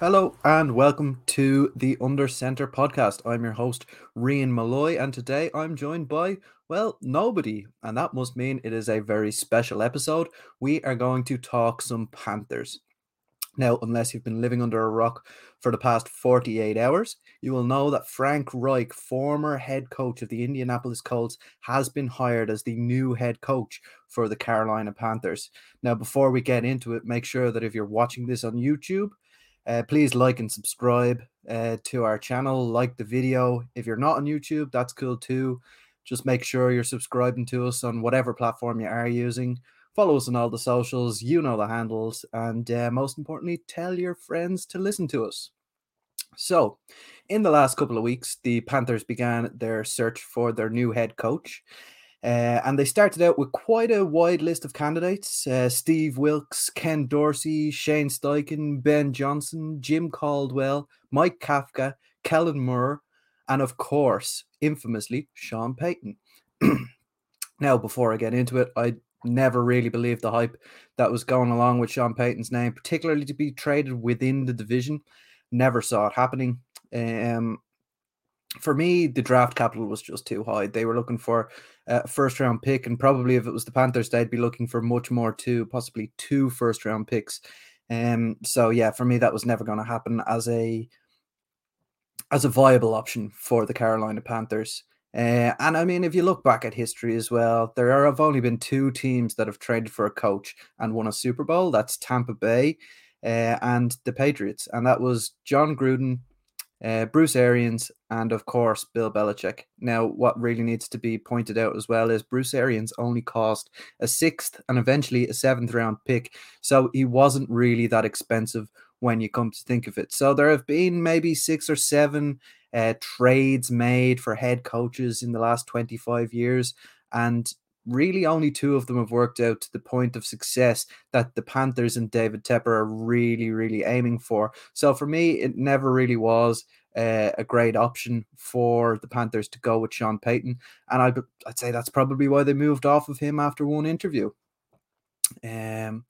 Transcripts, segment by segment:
Hello and welcome to the Under Center podcast. I'm your host, Rian Malloy, and today I'm joined by, well, nobody. And that must mean it is a very special episode. We are going to talk some Panthers. Now, unless you've been living under a rock for the past 48 hours, you will know that Frank Reich, former head coach of the Indianapolis Colts, has been hired as the new head coach for the Carolina Panthers. Now, before we get into it, make sure that if you're watching this on YouTube, uh, please like and subscribe uh, to our channel. Like the video. If you're not on YouTube, that's cool too. Just make sure you're subscribing to us on whatever platform you are using. Follow us on all the socials. You know the handles. And uh, most importantly, tell your friends to listen to us. So, in the last couple of weeks, the Panthers began their search for their new head coach. Uh, and they started out with quite a wide list of candidates uh, Steve Wilks, Ken Dorsey, Shane Steichen, Ben Johnson, Jim Caldwell, Mike Kafka, Kellen Moore, and of course, infamously, Sean Payton. now, before I get into it, I never really believed the hype that was going along with Sean Payton's name, particularly to be traded within the division. Never saw it happening. Um, for me, the draft capital was just too high. They were looking for a first round pick, and probably if it was the Panthers, they'd be looking for much more too, possibly two first round picks. Um, so yeah, for me, that was never going to happen as a as a viable option for the Carolina Panthers. Uh, and I mean, if you look back at history as well, there have only been two teams that have traded for a coach and won a Super Bowl. That's Tampa Bay uh, and the Patriots, and that was Jon Gruden uh, Bruce Arians, and of course Bill Belichick. Now, what really needs to be pointed out as well is Bruce Arians only cost a sixth and eventually a seventh round pick, so he wasn't really that expensive when you come to think of it. So there have been maybe six or seven uh, trades made for head coaches in the last 25 years, and really only two of them have worked out to the point of success that the Panthers and David Tepper are really, really aiming for. So for me, it never really was uh, a great option for the Panthers to go with Sean Payton, and I'd, I'd say that's probably why they moved off of him after one interview. Um,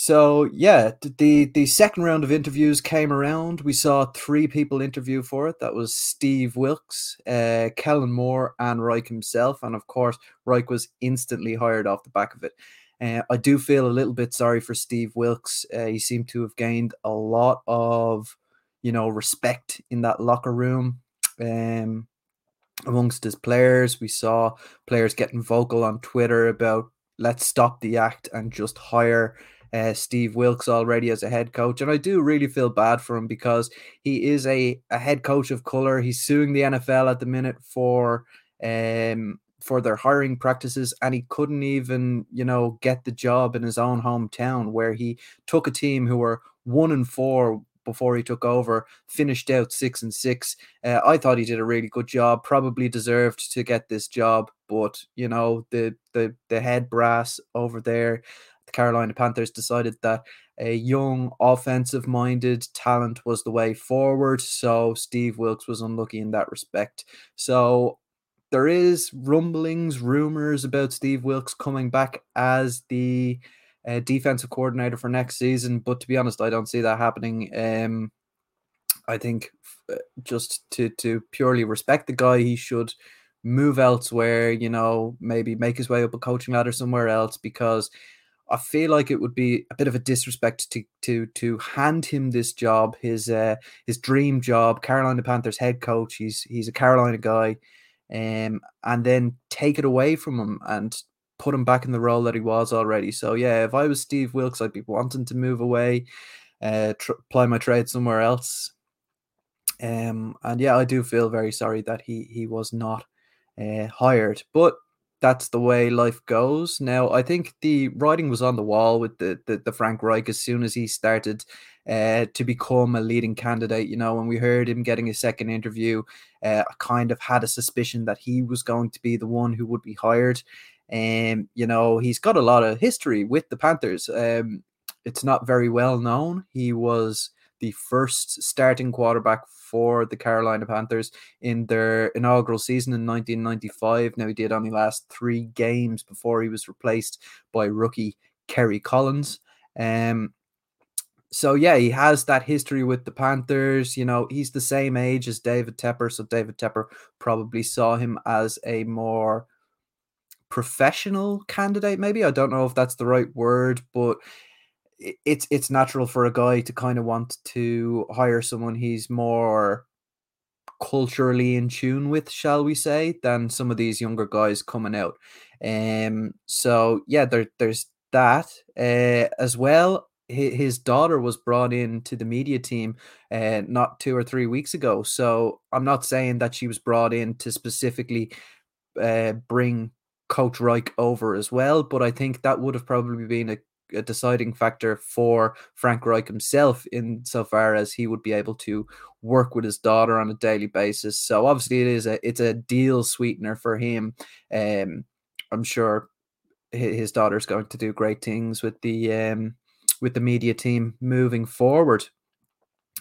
so yeah, the the second round of interviews came around. We saw three people interview for it. That was Steve Wilks, uh, Kellen Moore, and Reich himself, and of course, Reich was instantly hired off the back of it. Uh, I do feel a little bit sorry for Steve Wilks. Uh, he seemed to have gained a lot of, you know, respect in that locker room. Um, amongst his players, we saw players getting vocal on Twitter about let's stop the act and just hire uh, Steve Wilks already as a head coach. And I do really feel bad for him because he is a, a head coach of color. He's suing the NFL at the minute for um for their hiring practices and he couldn't even you know get the job in his own hometown where he took a team who were one and four before he took over, finished out six and six. Uh, I thought he did a really good job. Probably deserved to get this job, but you know the the the head brass over there the Carolina Panthers decided that a young, offensive minded talent was the way forward. So Steve Wilks was unlucky in that respect. So there is rumblings, rumors about Steve Wilks coming back as the uh, defensive coordinator for next season. But to be honest, I don't see that happening. Um, I think uh, just to to purely respect the guy, he should move elsewhere. You know, maybe make his way up a coaching ladder somewhere else because I feel like it would be a bit of a disrespect to to to hand him this job, his uh, his dream job, Carolina Panthers head coach. He's he's a Carolina guy, um, and then take it away from him and put him back in the role that he was already. So yeah, if I was Steve Wilks, I'd be wanting to move away, uh, tr- apply my trade somewhere else. Um, and yeah, I do feel very sorry that he he was not uh, hired, but that's the way life goes. Now, I think the writing was on the wall with the the, the Frank Reich as soon as he started uh, to become a leading candidate. You know, when we heard him getting a second interview, uh, I kind of had a suspicion that he was going to be the one who would be hired. And um, you know, he's got a lot of history with the Panthers. Um, it's not very well known. He was the first starting quarterback for the Carolina Panthers in their inaugural season in 1995. Now, he did only last three games before he was replaced by rookie Kerry Collins. Um, so yeah, he has that history with the Panthers. You know, he's the same age as David Tepper, so David Tepper probably saw him as a more professional candidate. Maybe I don't know if that's the right word, but it's it's natural for a guy to kind of want to hire someone he's more culturally in tune with, shall we say, than some of these younger guys coming out. Um, so yeah, there there's that uh, as well. His daughter was brought in to the media team uh, not two or three weeks ago. So I'm not saying that she was brought in to specifically uh, bring Coach Reich over as well, but I think that would have probably been a a deciding factor for Frank Reich himself insofar as he would be able to work with his daughter on a daily basis. So obviously it is a it's a deal sweetener for him. Um, I'm sure his daughter's going to do great things with the um, with the media team moving forward.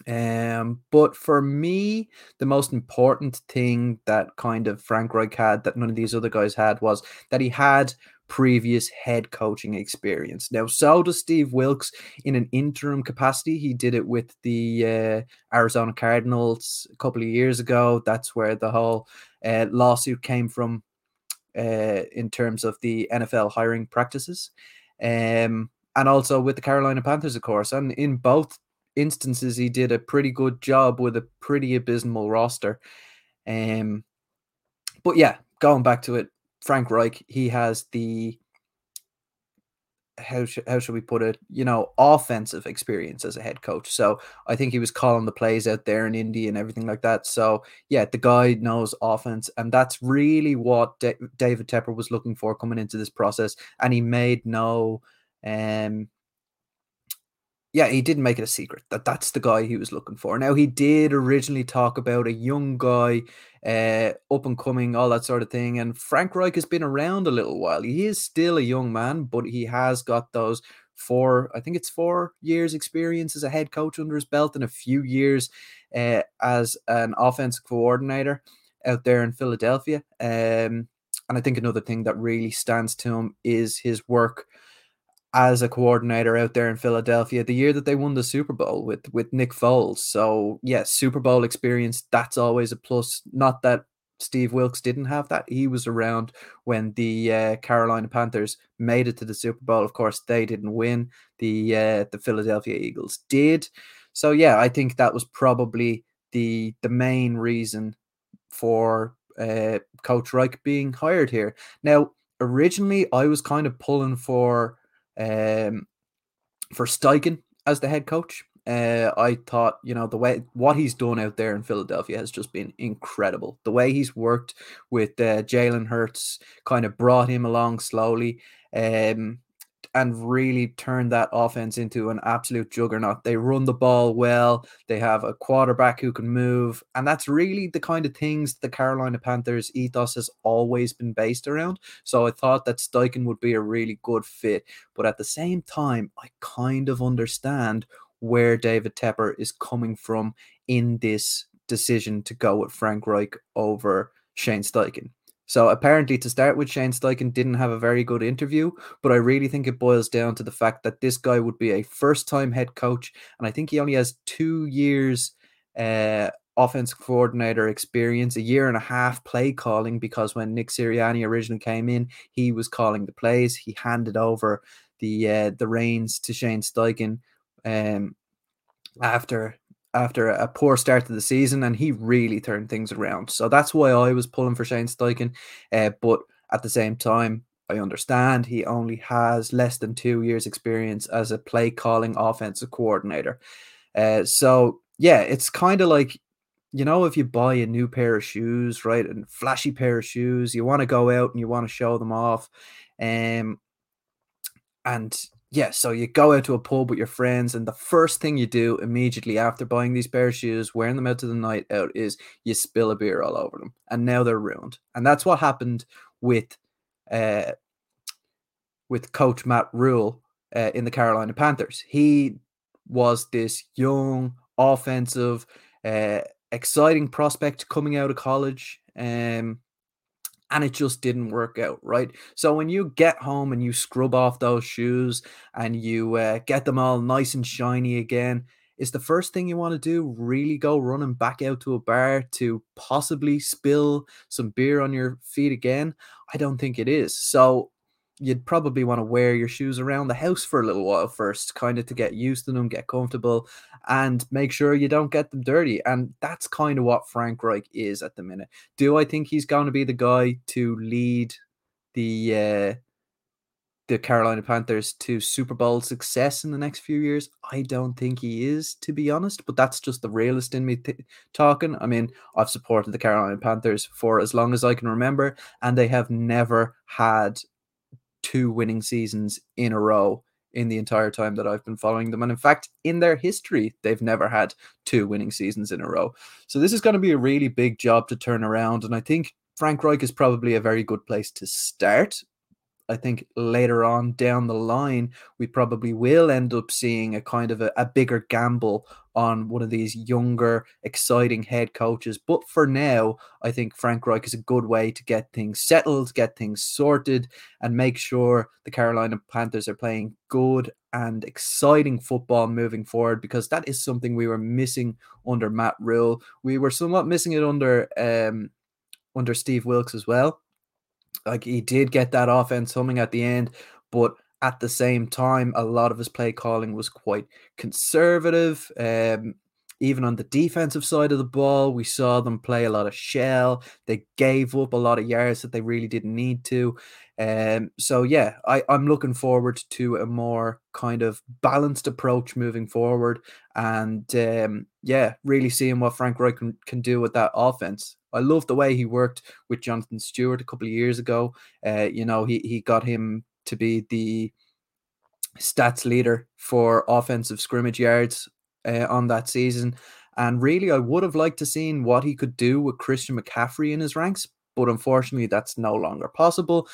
Um, but for me, the most important thing that kind of Frank Reich had that none of these other guys had was that he had previous head coaching experience. Now, so does Steve Wilks in an interim capacity. He did it with the uh, Arizona Cardinals a couple of years ago. That's where the whole uh, lawsuit came from uh, in terms of the NFL hiring practices. Um, and also with the Carolina Panthers, of course. And in both instances, he did a pretty good job with a pretty abysmal roster. Um, but yeah, going back to it, Frank Reich, he has the how should how should we put it? You know, offensive experience as a head coach. So I think he was calling the plays out there in Indy and everything like that. So yeah, the guy knows offense, and that's really what David Tepper was looking for coming into this process. And he made no um yeah, he didn't make it a secret that that's the guy he was looking for. Now, he did originally talk about a young guy, uh, up and coming, all that sort of thing. And Frank Reich has been around a little while. He is still a young man, but he has got those four, I think it's four years experience as a head coach under his belt and a few years uh, as an offensive coordinator out there in Philadelphia. Um, and I think another thing that really stands to him is his work as a coordinator out there in Philadelphia the year that they won the Super Bowl with with Nick Foles. So yes, yeah, Super Bowl experience that's always a plus. Not that Steve Wilks didn't have that. He was around when the uh, Carolina Panthers made it to the Super Bowl. Of course, they didn't win. The uh, the Philadelphia Eagles did. So yeah, I think that was probably the the main reason for uh, Coach Reich being hired here. Now, originally, I was kind of pulling for um, for Steichen as the head coach. Uh, I thought, you know, the way what he's done out there in Philadelphia has just been incredible. The way he's worked with uh, Jalen Hurts kind of brought him along slowly. Um, and really turn that offense into an absolute juggernaut. They run the ball well. They have a quarterback who can move, and that's really the kind of things the Carolina Panthers ethos has always been based around. So I thought that Steichen would be a really good fit, but at the same time, I kind of understand where David Tepper is coming from in this decision to go with Frank Reich over Shane Steichen. So apparently, to start with, Shane Steichen didn't have a very good interview, but I really think it boils down to the fact that this guy would be a first-time head coach, and I think he only has two years uh, offensive coordinator experience, a year and a half play calling, because when Nick Sirianni originally came in, he was calling the plays. He handed over the uh, the reins to Shane Steichen um, after after a poor start to the season, and he really turned things around. So that's why I was pulling for Shane Steichen. Uh, but at the same time, I understand he only has less than two years' experience as a play calling offensive coordinator. Uh, so yeah, it's kind of like you know, if you buy a new pair of shoes, right, and flashy pair of shoes, you want to go out and you want to show them off, um, and yeah, so you go out to a pub with your friends, and the first thing you do immediately after buying these pair of shoes, wearing them out to the night out, is you spill a beer all over them, and now they're ruined. And that's what happened with, uh, with Coach Matt Rhule uh, in the Carolina Panthers. He was this young, offensive, uh, exciting prospect coming out of college, um, and it just didn't work out, right? So when you get home and you scrub off those shoes and you uh, get them all nice and shiny again, is the first thing you want to do really go running back out to a bar to possibly spill some beer on your feet again? I don't think it is. So you'd probably want to wear your shoes around the house for a little while first, kind of to get used to them, get comfortable, and make sure you don't get them dirty. And that's kind of what Frank Reich is at the minute. Do I think he's going to be the guy to lead the uh, the Carolina Panthers to Super Bowl success in the next few years? I don't think he is, to be honest. But that's just the realist in me talking. I mean, I've supported the Carolina Panthers for as long as I can remember, and they have never had two winning seasons in a row in the entire time that I've been following them. And in fact, in their history, they've never had two winning seasons in a row. So this is going to be a really big job to turn around. And I think Frank Reich is probably a very good place to start. I think later on down the line, we probably will end up seeing a kind of a, a, bigger gamble on one of these younger, exciting head coaches. But for now, I think Frank Reich is a good way to get things settled, get things sorted, and make sure the Carolina Panthers are playing good and exciting football moving forward because that is something we were missing under Matt Rhule. We were somewhat missing it under um, under Steve Wilks as well like he did get that offense humming at the end, but at the same time, a lot of his play calling was quite conservative. Um, even on the defensive side of the ball, we saw them play a lot of shell. They gave up a lot of yards that they really didn't need to. Um, so yeah, I, I'm looking forward to a more kind of balanced approach moving forward, and um, yeah, really seeing what Frank Reich can, can do with that offense. I love the way he worked with Jonathan Stewart a couple of years ago. Uh, you know, he he got him to be the stats leader for offensive scrimmage yards uh, on that season. And really, I would have liked to seen what he could do with Christian McCaffrey in his ranks, but unfortunately, that's no longer possible.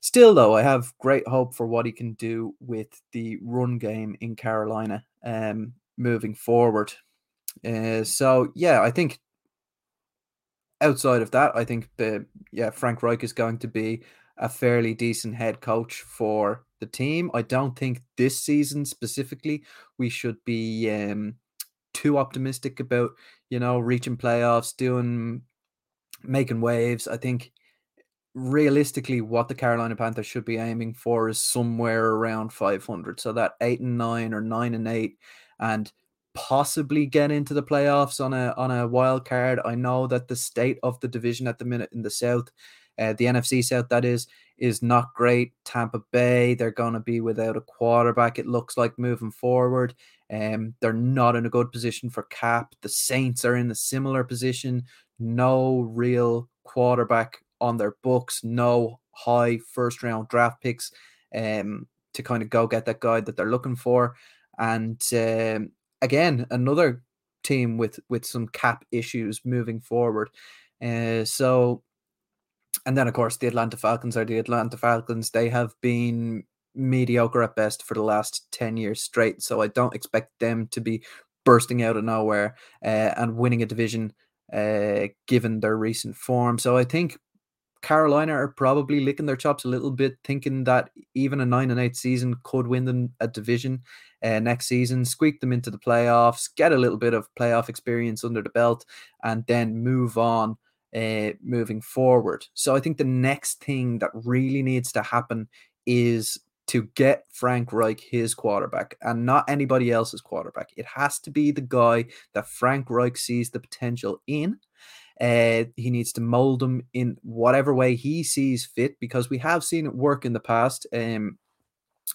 Still, though, I have great hope for what he can do with the run game in Carolina um, moving forward. Uh, so, yeah, I think outside of that, I think the yeah Frank Reich is going to be a fairly decent head coach for the team. I don't think this season specifically we should be um, too optimistic about you know reaching playoffs, doing making waves. I think realistically, what the Carolina Panthers should be aiming for is somewhere around 500. So that eight and nine or nine and eight, and possibly get into the playoffs on a on a wild card. I know that the state of the division at the minute in the South, uh, the NFC South, that is, is not great. Tampa Bay, they're going to be without a quarterback. It looks like moving forward. Um, they're not in a good position for cap. The Saints are in a similar position. No real quarterback on their books, no high first round draft picks um, to kind of go get that guy that they're looking for. And um, again, another team with with some cap issues moving forward. Uh, so, and then of course the Atlanta Falcons are the Atlanta Falcons. They have been mediocre at best for the last 10 years straight. So I don't expect them to be bursting out of nowhere uh, and winning a division uh, given their recent form. So I think Carolina are probably licking their chops a little bit, thinking that even a nine and eight season could win them a division uh, next season, squeak them into the playoffs, get a little bit of playoff experience under the belt, and then move on. Uh, moving forward. So I think the next thing that really needs to happen is to get Frank Reich his quarterback and not anybody else's quarterback. It has to be the guy that Frank Reich sees the potential in uh, he needs to mold them in whatever way he sees fit because we have seen it work in the past. Um,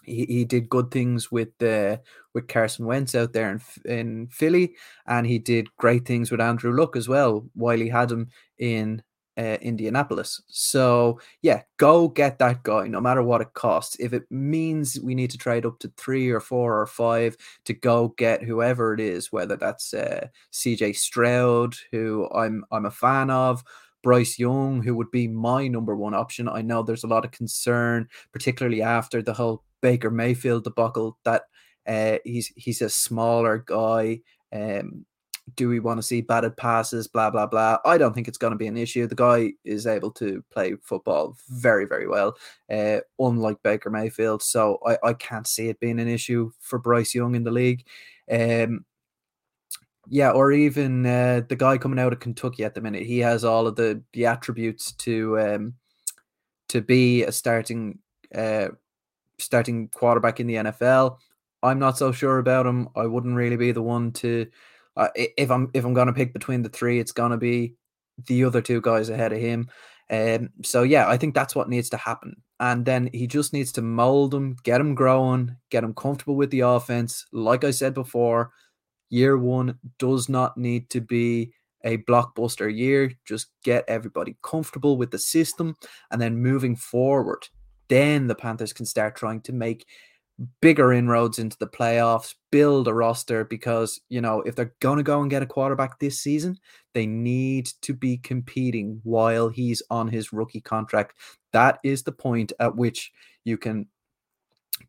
he, he did good things with uh, with Carson Wentz out there in in Philly, and he did great things with Andrew Luck as well while he had him in uh, Indianapolis. So yeah, go get that guy, no matter what it costs. If it means we need to trade up to three or four or five to go get whoever it is, whether that's uh, C.J. Stroud, who I'm I'm a fan of. Bryce Young, who would be my number one option. I know there's a lot of concern, particularly after the whole Baker Mayfield debacle, that uh, he's he's a smaller guy. Um, do we want to see batted passes? Blah blah blah. I don't think it's going to be an issue. The guy is able to play football very very well, uh, unlike Baker Mayfield. So I, I can't see it being an issue for Bryce Young in the league. Um, yeah, or even uh, the guy coming out of Kentucky at the minute. He has all of the the attributes to um, to be a starting uh, starting quarterback in the NFL. I'm not so sure about him. I wouldn't really be the one to uh, if I'm if I'm gonna pick between the three, it's gonna be the other two guys ahead of him. Um, so yeah, I think that's what needs to happen. And then he just needs to mold them, get them growing, get them comfortable with the offense. Like I said before, year one does not need to be a blockbuster year. Just get everybody comfortable with the system, and then moving forward, then the Panthers can start trying to make bigger inroads into the playoffs, build a roster because, you know, if they're going to go and get a quarterback this season, they need to be competing while he's on his rookie contract. That is the point at which you can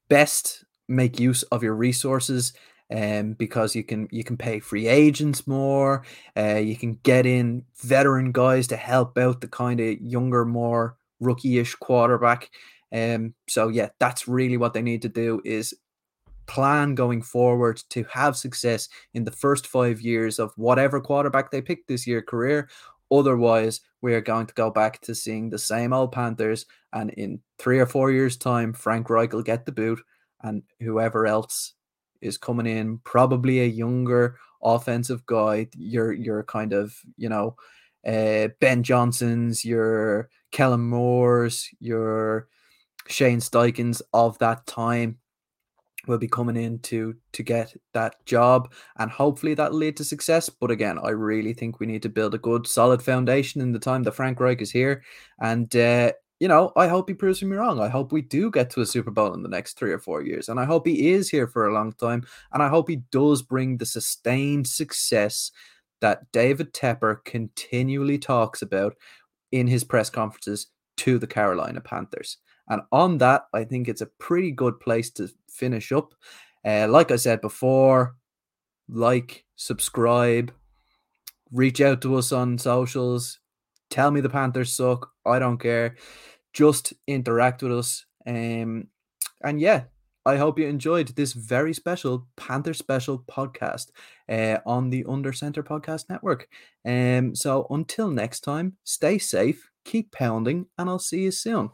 best make use of your resources um, because you can you can pay free agents more, uh, you can get in veteran guys to help out the kind of younger, more rookie-ish quarterback. Um, so yeah, that's really what they need to do is plan going forward to have success in the first five years of whatever quarterback they pick this year career. Otherwise, we are going to go back to seeing the same old Panthers, and in three or four years' time, Frank Reich will get the boot, and whoever else is coming in, probably a younger offensive guy. You're you're kind of you know, uh, Ben Johnson's, your Kellen Moore's, your Shane Steichen's of that time will be coming in to to get that job and hopefully that'll lead to success. But again i really think we need to build a good solid foundation in the time that frank reich is here. And uh, you know i hope he proves me wrong. I hope we do get to a super bowl in the next three or four years. And i hope he is here for a long time. And i hope he does bring the sustained success that david tepper continually talks about in his press conferences to the carolina panthers and on that, I think it's a pretty good place to finish up. Uh, like I said before, like, subscribe, reach out to us on socials, tell me the Panthers suck. I don't care. Just interact with us. Um, and yeah, I hope you enjoyed this very special Panther special podcast uh, on the Under Center Podcast Network. Um, so until next time, stay safe, keep pounding, and I'll see you soon.